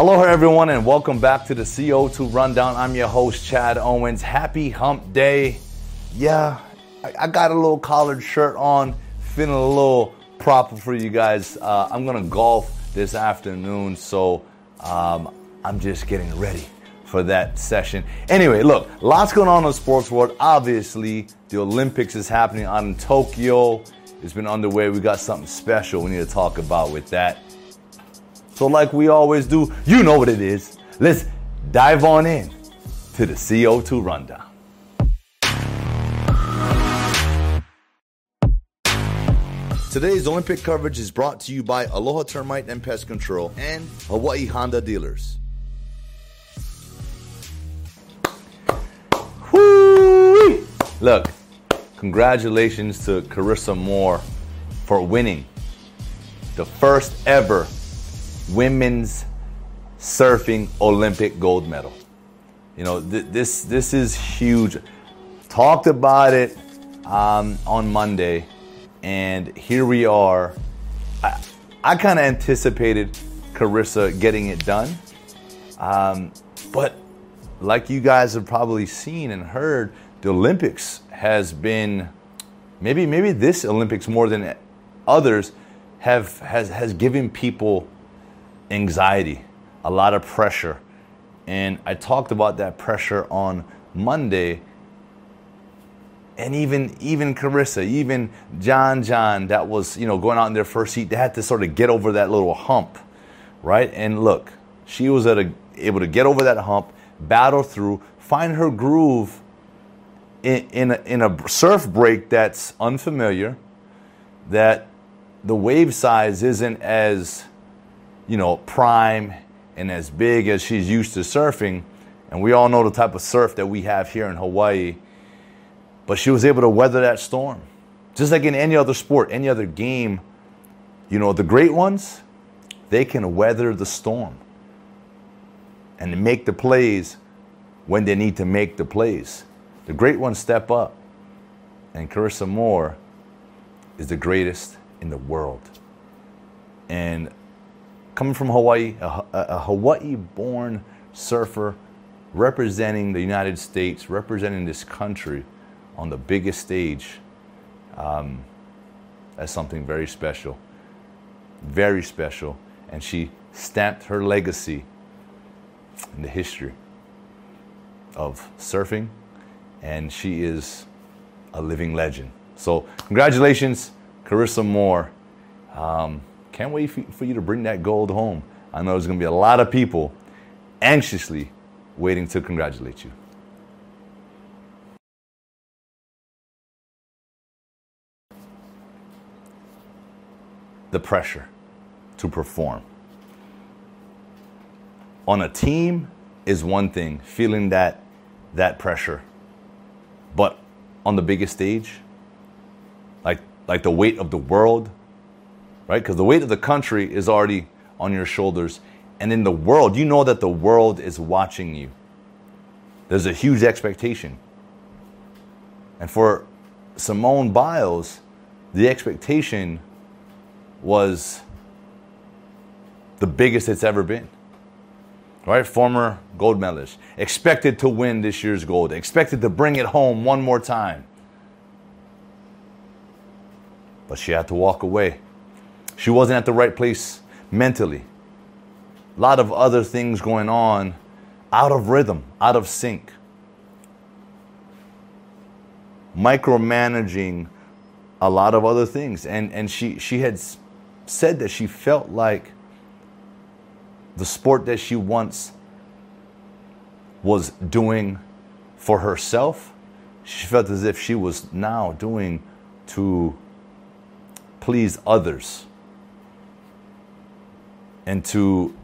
Aloha, everyone, and welcome back to the CO2 Rundown. I'm your host, Chad Owens. Happy hump day. Yeah, I, I got a little collared shirt on, feeling a little proper for you guys. Uh, I'm gonna golf this afternoon, so um, I'm just getting ready for that session. Anyway, look, lots going on in the sports world. Obviously, the Olympics is happening out in Tokyo. It's been underway. We got something special we need to talk about with that. So, like we always do, you know what it is. Let's dive on in to the CO2 rundown. Today's Olympic coverage is brought to you by Aloha Termite and Pest Control and Hawaii Honda Dealers. Whoo! Look, congratulations to Carissa Moore for winning the first ever women's surfing Olympic gold medal. You know, th- this this is huge. Talked about it um, on Monday, and here we are. I, I kind of anticipated Carissa getting it done, um, but like you guys have probably seen and heard, the Olympics has been maybe maybe this Olympics more than others have has has given people anxiety, a lot of pressure. And I talked about that pressure on Monday. And even even Carissa, even John John, that was, you know, going out in their first heat, they had to sort of get over that little hump, right? And look, she was a, able to get over that hump, battle through, find her groove in, in, a, in a surf break that's unfamiliar, that the wave size isn't as you know, prime and as big as she's used to surfing. And we all know the type of surf that we have here in Hawaii. But she was able to weather that storm. Just like in any other sport, any other game, you know, the great ones, they can weather the storm and make the plays when they need to make the plays. The great ones step up. And Carissa Moore is the greatest in the world. And coming from Hawaii, a, a Hawaii born surfer representing the United States, representing this country on the biggest stage. Um, that's something very special. Very special. And she stamped her legacy in the history of surfing, and she is a living legend. So, congratulations, Carissa Moore. Um, can't wait for you to bring that gold home. I know there's going to be a lot of people anxiously waiting to congratulate you. The pressure to perform. On a team is one thing, feeling that that pressure. But on the biggest stage, like like the weight of the world, right? Because the weight of the country is already on your shoulders. And in the world, you know that the world is watching you. There's a huge expectation. And for Simone Biles, the expectation was the biggest it's ever been. Right? Former gold medalist. Expected to win this year's gold. Expected to bring it home one more time. But she had to walk away she wasn't at the right place mentally. A lot of other things going on out of rhythm, out of sync. Micromanaging a lot of other things. And, and she, she had said that she felt like the sport that she once was doing for herself, she felt as if she was now doing to please others and to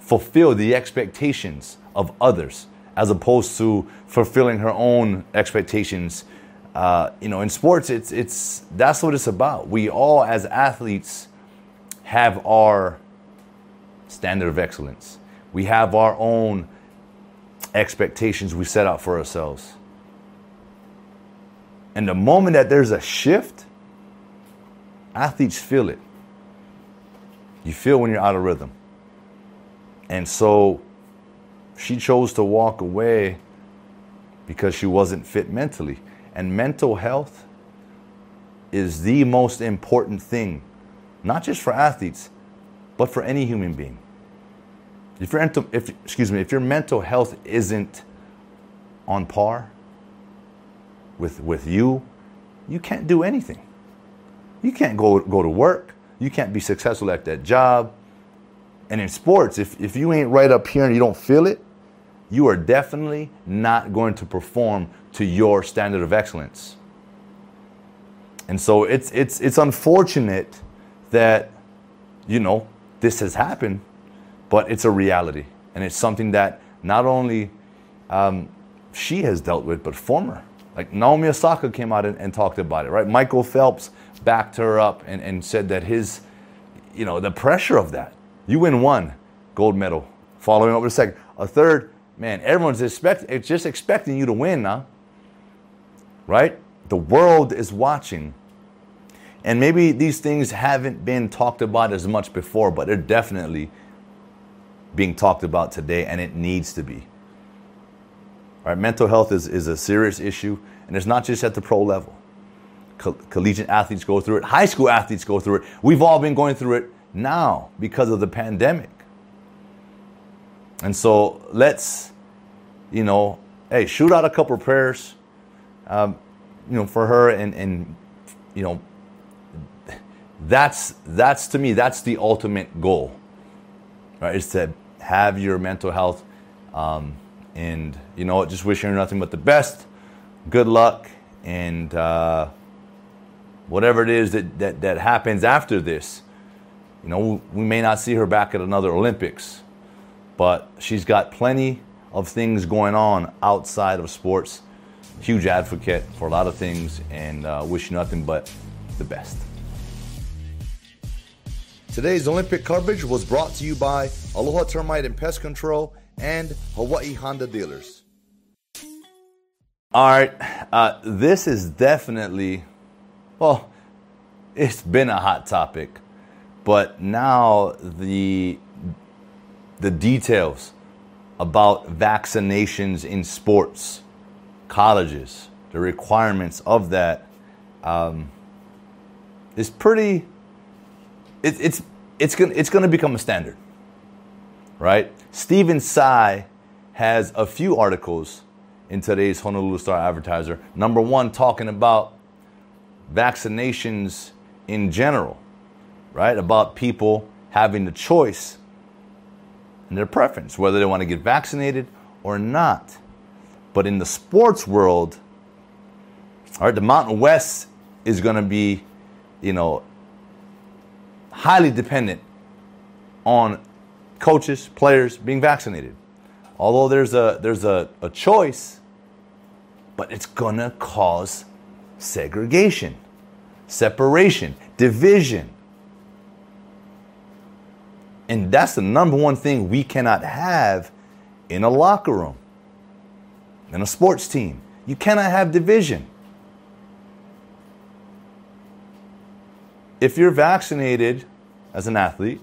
fulfill the expectations of others as opposed to fulfilling her own expectations. Uh, you know, in sports, it's it's that's what it's about. We all, as athletes, have our standard of excellence. We have our own expectations we set out for ourselves. And the moment that there's a shift, athletes feel it You feel when you're out of rhythm. And so she chose to walk away because she wasn't fit mentally. And mental health is the most important thing, not just for athletes, but for any human being. If your if excuse me, if your mental health isn't on par with with you, you can't do anything. You can't go go to work. You can't be successful at that job. And in sports, if, if you ain't right up here and you don't feel it, you are definitely not going to perform to your standard of excellence. And so it's it's it's unfortunate that you know this has happened, but it's a reality, and it's something that not only um, she has dealt with, but former like Naomi Osaka came out and, and, talked about it, right? Michael Phelps backed her up and, and said that his, you know, the pressure of that. You win one gold medal, following up with a second, a third. Man, everyone's expect, it's just expecting you to win now, right? The world is watching. And maybe these things haven't been talked about as much before, but they're definitely being talked about today, and it needs to be. Right? Mental health is, is a serious issue, and it's not just at the pro level. Co- collegiate athletes go through it, high school athletes go through it. We've all been going through it now because of the pandemic. And so let's, you know, hey, shoot out a couple of prayers, um, you know, for her, and and you know, that's that's to me that's the ultimate goal, right? Is to have your mental health um, and you know, just wishing her nothing but the best. Good luck, and uh, whatever it is that, that that happens after this, you know, we may not see her back at another Olympics, but she's got plenty of things going on outside of sports. Huge advocate for a lot of things, and uh, wish you nothing but the best. Today's Olympic coverage was brought to you by Aloha Termite and Pest Control and Hawaii Honda dealers. All right, uh, this is definitely, well, it's been a hot topic, but now the the details about vaccinations in sports, colleges, the requirements of that um, is pretty. It, it's it's gonna it's gonna become a standard, right? Stephen Tsai has a few articles in today's Honolulu Star Advertiser. Number one, talking about vaccinations in general, right? About people having the choice and their preference, whether they want to get vaccinated or not. But in the sports world, all right, the Mountain West is going to be, you know, highly dependent on coaches, players being vaccinated. Although there's a there's a, a choice, but it's gonna cause segregation, separation, division. And that's the number one thing we cannot have in a locker room, in a sports team. You cannot have division. If you're vaccinated as an athlete,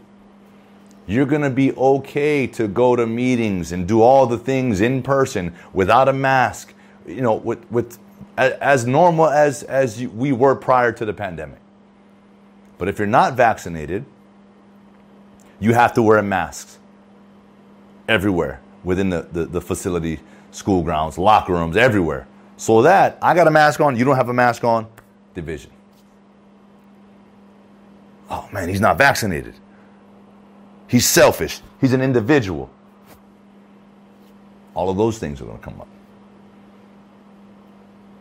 you're going to be okay to go to meetings and do all the things in person without a mask, you know, with, with as normal as, as we were prior to the pandemic. But if you're not vaccinated, you have to wear masks everywhere within the, the, the facility, school grounds, locker rooms, everywhere. So that I got a mask on, you don't have a mask on, division. Oh man, he's not vaccinated. He's selfish. He's an individual. All of those things are going to come up.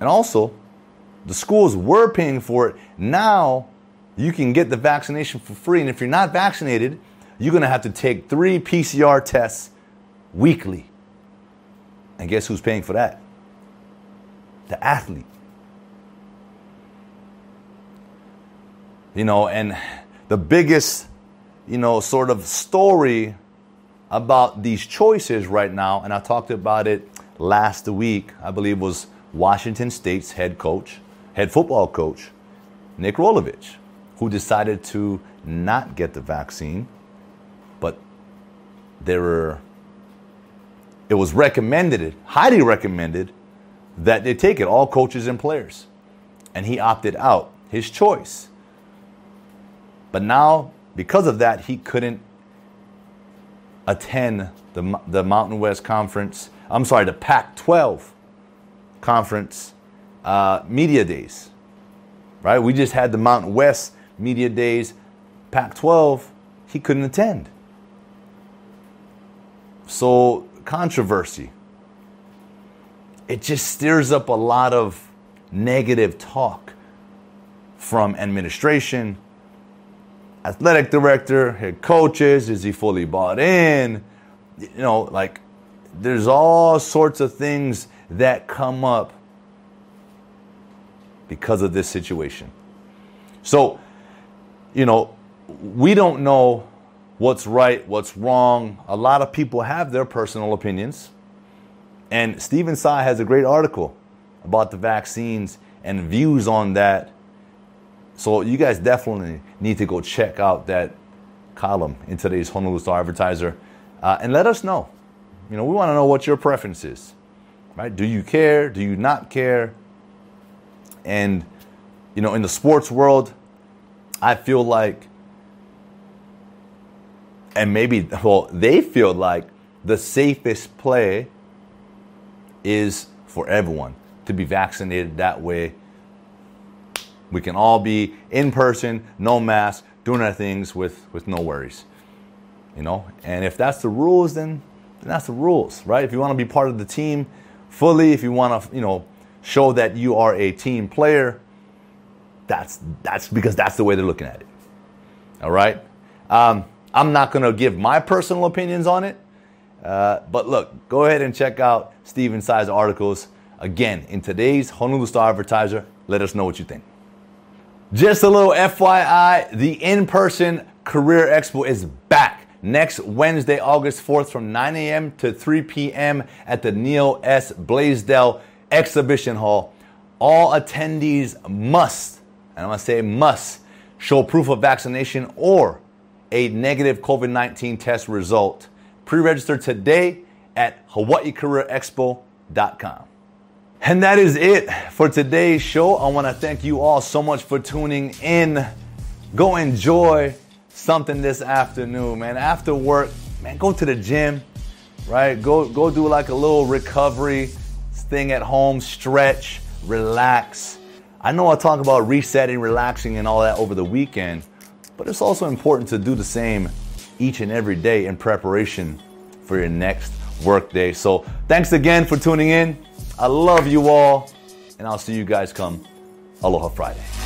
And also, the schools were paying for it. Now you can get the vaccination for free. And if you're not vaccinated, you're going to have to take three PCR tests weekly. And guess who's paying for that? The athlete. You know, and the biggest you know, sort of story about these choices right now, and I talked about it last week, I believe was Washington State's head coach, head football coach, Nick Rolovich. who decided to not get the vaccine, but there were it was recommended, highly recommended, that they take it, all coaches and players. And he opted out, his choice. But now, because of that, he couldn't attend the, the Mountain West Conference, I'm sorry, the Pac 12 Conference uh, Media Days. Right? We just had the Mountain West Media Days, Pac 12, he couldn't attend. So, controversy. It just stirs up a lot of negative talk from administration, athletic director, head coaches. Is he fully bought in? You know, like there's all sorts of things that come up because of this situation. So, you know, we don't know what's right, what's wrong. A lot of people have their personal opinions. And Stephen Tsai has a great article about the vaccines and views on that. So you guys definitely need to go check out that column in today's Honolulu Star Advertiser uh, and let us know. You know, we want to know what your preference is, right? Do you care? Do you not care? And, you know, in the sports world, I feel like and maybe, well, they feel like the safest play is for everyone to be vaccinated. That way, we can all be in person, no mask, doing our things with, with no worries. You know, and if that's the rules, then, then that's the rules, right? If you want to be part of the team fully, if you want to, you know, show that you are a team player, that's that's because that's the way they're looking at it. All right. Um, I'm not going to give my personal opinions on it. Uh, but look, go ahead and check out Stephen Tsai's articles. Again, in today's Honolulu Star Advertiser, let us know what you think. Just a little FYI, the in person Career Expo is back next Wednesday, August 4th from 9 a.m. to 3 p.m. at the Neil S. Blaisdell Exhibition Hall. All attendees must, and I'm to say must, show proof of vaccination or a negative COVID 19 test result. Pre register today at HawaiiCareerExpo.com. And that is it for today's show. I want to thank you all so much for tuning in. Go enjoy something this afternoon, man. After work, man, go to the gym, right? Go go do like a little recovery thing at home, stretch, relax. I know I talk about resetting, relaxing, and all that over the weekend. But it's also important to do the same each and every day in preparation for your next workday. So thanks again for tuning in. I love you all, and I'll see you guys come Aloha Friday.